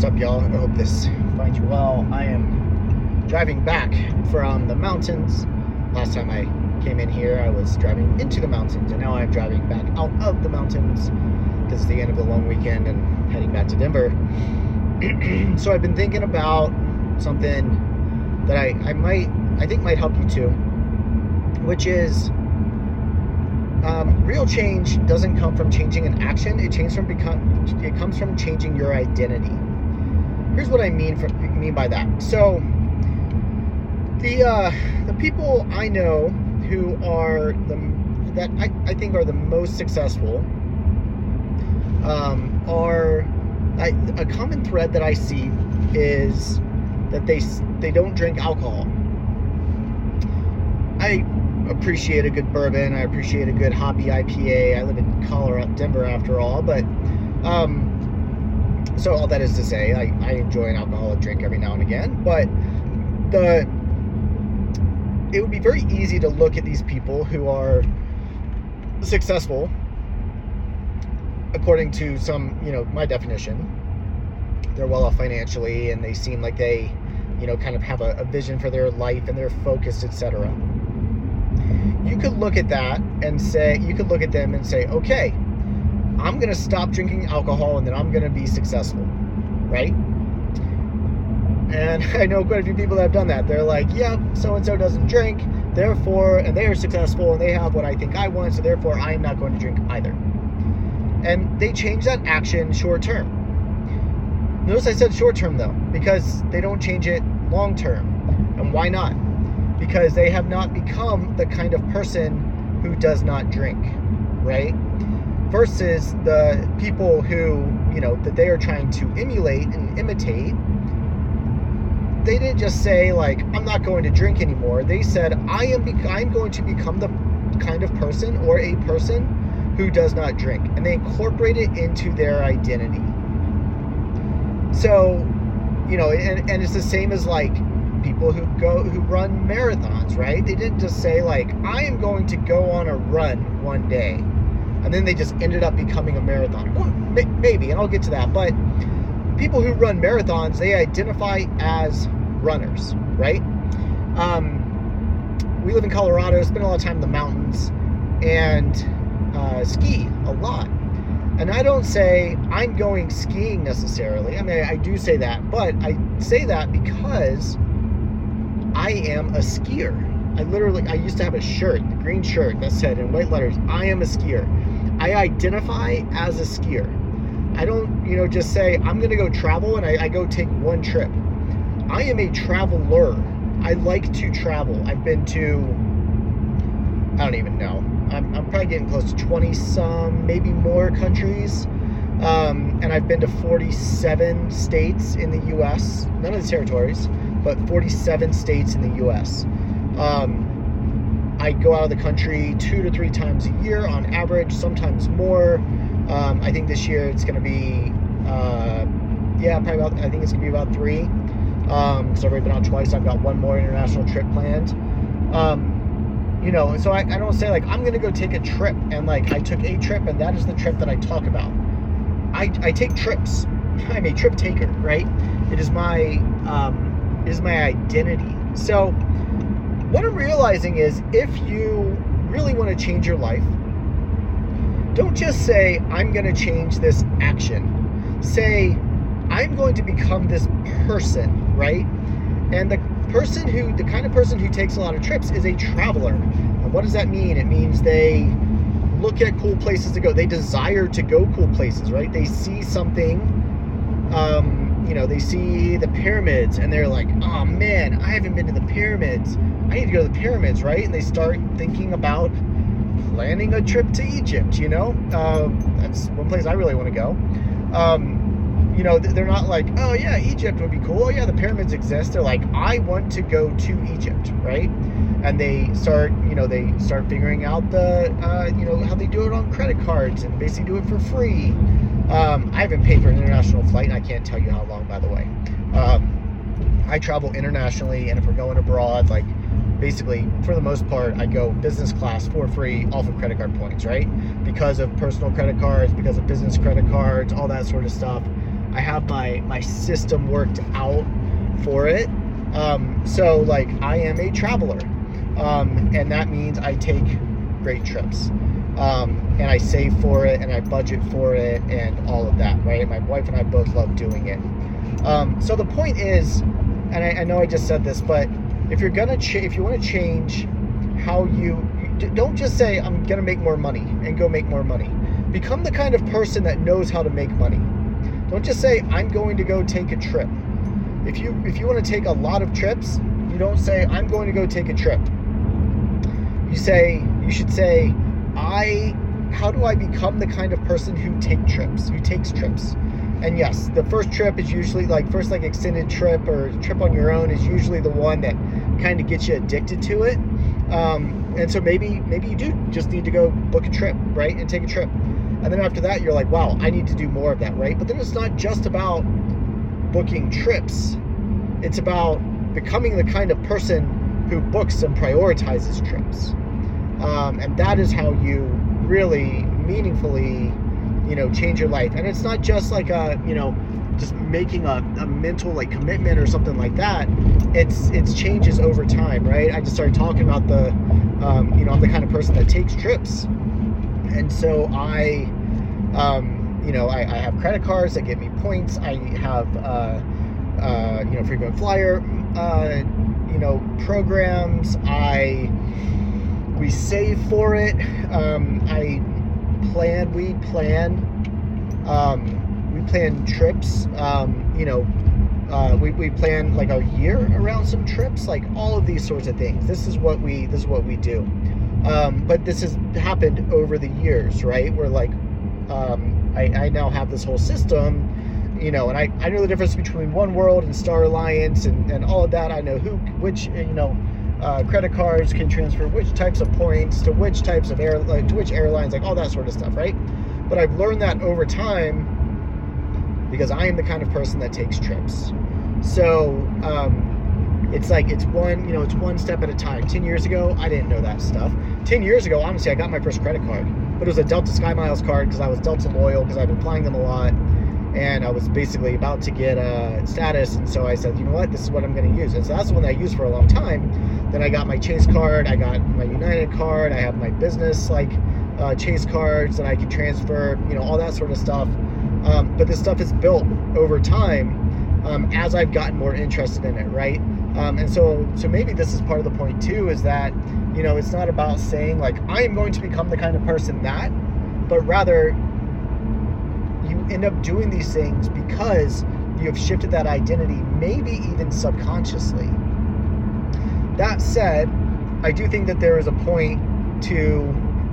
What's up, y'all? I hope this finds you well. I am driving back from the mountains. Last time I came in here, I was driving into the mountains, and now I'm driving back out of the mountains because it's the end of the long weekend and heading back to Denver. so I've been thinking about something that I, I might, I think might help you too, which is um, real change doesn't come from changing an action. It from become. It comes from changing your identity here's what I mean mean by that. So the uh, the people I know who are the that I, I think are the most successful um, are I, a common thread that I see is that they they don't drink alcohol. I appreciate a good bourbon. I appreciate a good hoppy IPA. I live in Colorado, Denver, after all, but um, so all that is to say, I, I enjoy an alcoholic drink every now and again, but the it would be very easy to look at these people who are successful according to some, you know, my definition. They're well off financially and they seem like they, you know, kind of have a, a vision for their life and they're focused, etc. You could look at that and say, you could look at them and say, okay, I'm going to stop drinking alcohol and then I'm going to be successful, right? And I know quite a few people that have done that. They're like, yeah, so and so doesn't drink, therefore, and they are successful and they have what I think I want, so therefore I am not going to drink either. And they change that action short term. Notice I said short term though, because they don't change it long term. And why not? Because they have not become the kind of person who does not drink, right? Versus the people who, you know, that they are trying to emulate and imitate. They didn't just say like, "I'm not going to drink anymore." They said, "I am. Be- I'm going to become the kind of person or a person who does not drink," and they incorporate it into their identity. So, you know, and, and it's the same as like people who go who run marathons, right? They didn't just say like, "I am going to go on a run one day." And then they just ended up becoming a marathon. Maybe, and I'll get to that. But people who run marathons, they identify as runners, right? Um, we live in Colorado, spend a lot of time in the mountains, and uh, ski a lot. And I don't say I'm going skiing necessarily. I mean, I do say that, but I say that because I am a skier. I literally, I used to have a shirt, the green shirt that said in white letters, I am a skier. I identify as a skier. I don't, you know, just say I'm going to go travel and I, I go take one trip. I am a traveler. I like to travel. I've been to, I don't even know. I'm, I'm probably getting close to 20 some, maybe more countries. Um, and I've been to 47 states in the US, none of the territories, but 47 states in the US. Um, I go out of the country two to three times a year on average, sometimes more. Um, I think this year it's going to be, uh, yeah, probably about, I think it's going to be about three. Um, so I've already been out twice. I've got one more international trip planned. Um, you know, so I, I don't say like, I'm going to go take a trip and like, I took a trip and that is the trip that I talk about. I, I take trips. I'm a trip taker, right? It is my, um, it is my identity. So, what I'm realizing is if you really want to change your life, don't just say, I'm going to change this action. Say, I'm going to become this person, right? And the person who, the kind of person who takes a lot of trips is a traveler. And what does that mean? It means they look at cool places to go. They desire to go cool places, right? They see something, um, you know, they see the pyramids and they're like, oh man, I haven't been to the pyramids. I need to go to the pyramids, right? And they start thinking about planning a trip to Egypt, you know? Uh, that's one place I really want to go. Um, you know, they're not like, oh yeah, Egypt would be cool. Oh yeah, the pyramids exist. They're like, I want to go to Egypt, right? And they start, you know, they start figuring out the, uh, you know, how they do it on credit cards and basically do it for free. Um, I haven't paid for an international flight, and I can't tell you how long, by the way. Um, I travel internationally, and if we're going abroad, like basically, for the most part, I go business class for free off of credit card points, right? Because of personal credit cards, because of business credit cards, all that sort of stuff. I have my my system worked out for it. Um, so like I am a traveler, um, and that means I take great trips. Um, and I save for it and I budget for it and all of that, right? My wife and I both love doing it. Um, so the point is, and I, I, know I just said this, but if you're gonna, ch- if you want to change how you, don't just say I'm gonna make more money and go make more money. Become the kind of person that knows how to make money. Don't just say I'm going to go take a trip. If you if you want to take a lot of trips, you don't say I'm going to go take a trip. You say you should say I how do I become the kind of person who take trips, who takes trips? And yes, the first trip is usually like first like extended trip or trip on your own is usually the one that kind of gets you addicted to it. Um, and so maybe maybe you do just need to go book a trip, right, and take a trip. And then after that, you're like, wow, I need to do more of that, right? But then it's not just about booking trips. It's about becoming the kind of person who books and prioritizes trips. Um, and that is how you really meaningfully, you know, change your life. And it's not just like a, you know, just making a, a mental like commitment or something like that. It's it's changes over time, right? I just started talking about the, um, you know, I'm the kind of person that takes trips, and so I, um, you know, I, I have credit cards that give me points. I have, uh, uh, you know, frequent flyer, uh, you know, programs. I we save for it. Um, I plan. We plan. Um, we plan trips. Um, you know, uh, we, we plan like our year around some trips, like all of these sorts of things. This is what we this is what we do. Um, but this has happened over the years, right? We're like, um, I, I now have this whole system, you know, and I, I know the difference between oneworld and Star Alliance and, and all of that. I know who, which, you know, uh, credit cards can transfer which types of points to which types of air, like, to which airlines, like all that sort of stuff, right? But I've learned that over time because I am the kind of person that takes trips. So um, it's like it's one, you know, it's one step at a time. Ten years ago, I didn't know that stuff. Ten years ago, honestly, I got my first credit card, but it was a Delta SkyMiles card because I was Delta loyal because I've been flying them a lot and I was basically about to get a status, and so I said, you know what, this is what I'm going to use, and so that's the one that I used for a long time. Then I got my Chase card, I got my United card, I have my business like uh, Chase cards that I can transfer, you know, all that sort of stuff. Um, but this stuff is built over time um, as I've gotten more interested in it, right? Um, and so, so maybe this is part of the point too, is that you know, it's not about saying like I am going to become the kind of person that, but rather end up doing these things because you have shifted that identity, maybe even subconsciously. That said, I do think that there is a point to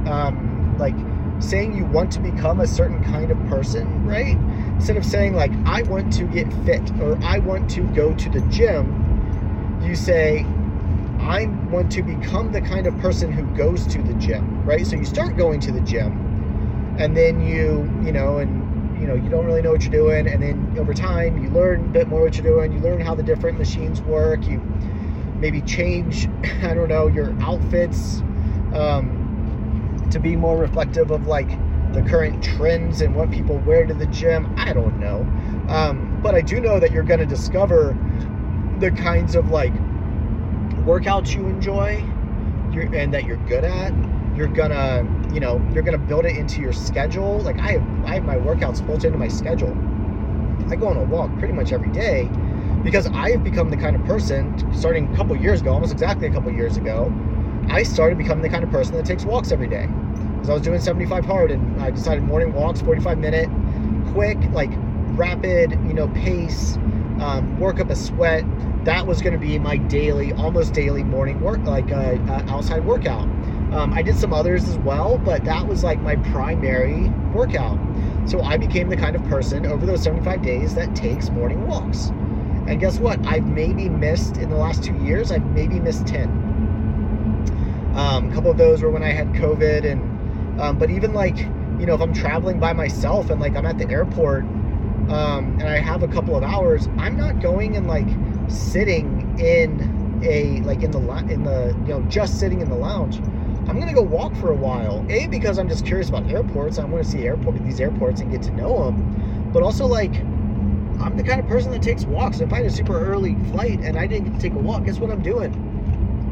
um, like saying you want to become a certain kind of person, right? Instead of saying like I want to get fit or I want to go to the gym, you say I want to become the kind of person who goes to the gym, right? So you start going to the gym and then you, you know, and you know you don't really know what you're doing and then over time you learn a bit more what you're doing you learn how the different machines work you maybe change i don't know your outfits um, to be more reflective of like the current trends and what people wear to the gym i don't know. Um, but i do know that you're going to discover the kinds of like workouts you enjoy and that you're good at you're gonna you know you're gonna build it into your schedule. Like i have i have my workouts built into my schedule. I go on a walk pretty much every day because i've become the kind of person starting a couple years ago almost exactly a couple years ago i started becoming the kind of person that takes walks every day. Because i was doing 75 hard and i decided morning walks 45 minute quick like rapid you know pace um, work up a sweat. That was going to be my daily almost daily morning work like uh, uh, outside workout um, I did some others as well, but that was like my primary workout. So I became the kind of person over those 75 days that takes morning walks. And guess what? I've maybe missed in the last two years, I've maybe missed 10. Um, a couple of those were when I had COVID. And, um, but even like, you know, if I'm traveling by myself and like I'm at the airport um, and I have a couple of hours, I'm not going and like sitting in a, like in the, in the, you know, just sitting in the lounge I'm gonna go walk for a while. A because I'm just curious about airports. I want to see airport these airports and get to know them. But also like I'm the kind of person that takes walks. If I had a super early flight and I didn't get to take a walk, guess what I'm doing?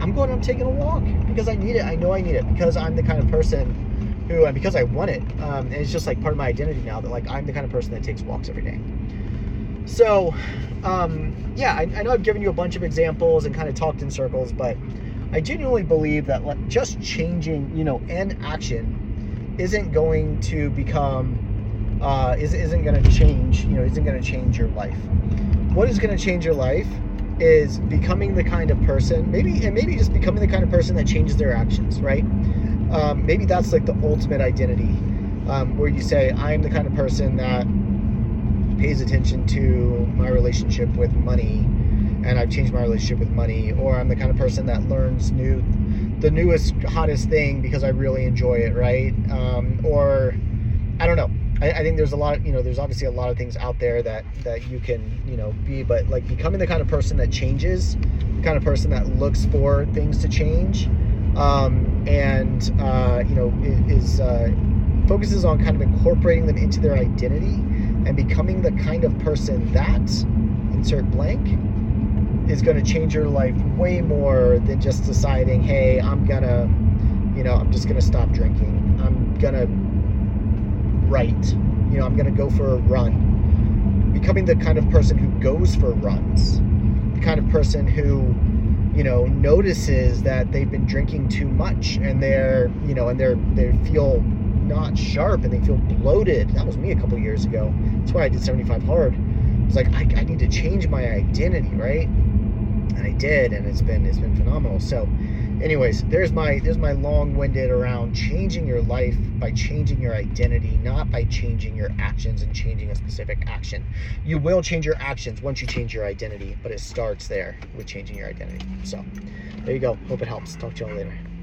I'm going. I'm taking a walk because I need it. I know I need it because I'm the kind of person who, and because I want it, um, and it's just like part of my identity now that like I'm the kind of person that takes walks every day. So, um, yeah, I, I know I've given you a bunch of examples and kind of talked in circles, but I genuinely believe that like just changing, you know, an action isn't going to become, uh, is, isn't going to change, you know, isn't going to change your life. What is going to change your life is becoming the kind of person, maybe, and maybe just becoming the kind of person that changes their actions, right? Um, maybe that's like the ultimate identity, um, where you say, I'm the kind of person that pays attention to my relationship with money and I've changed my relationship with money, or I'm the kind of person that learns new, the newest, hottest thing because I really enjoy it, right? Um, or I don't know. I, I, think there's a lot, of, you know, there's obviously a lot of things out there that that you can, you know, be, but like becoming the kind of person that changes, the kind of person that looks for things to change, um, and uh, you know, is uh, focuses on kind of incorporating them into their identity and becoming the kind of person that insert blank is going to change your life way more than just deciding, hey, I'm gonna, you know, I'm just gonna stop drinking. I'm gonna write. You know, I'm gonna go for a run. Becoming the kind of person who goes for runs, the kind of person who, you know, notices that they've been drinking too much and they're, you know, and they're they feel not sharp and they feel bloated. That was me a couple years ago. That's why I did 75 hard. It's like I, I need to change my identity, right? And I did, and it's been it's been phenomenal. So, anyways, there's my there's my long-winded around changing your life by changing your identity, not by changing your actions and changing a specific action. You will change your actions once you change your identity, but it starts there with changing your identity. So, there you go. Hope it helps. Talk to you all later.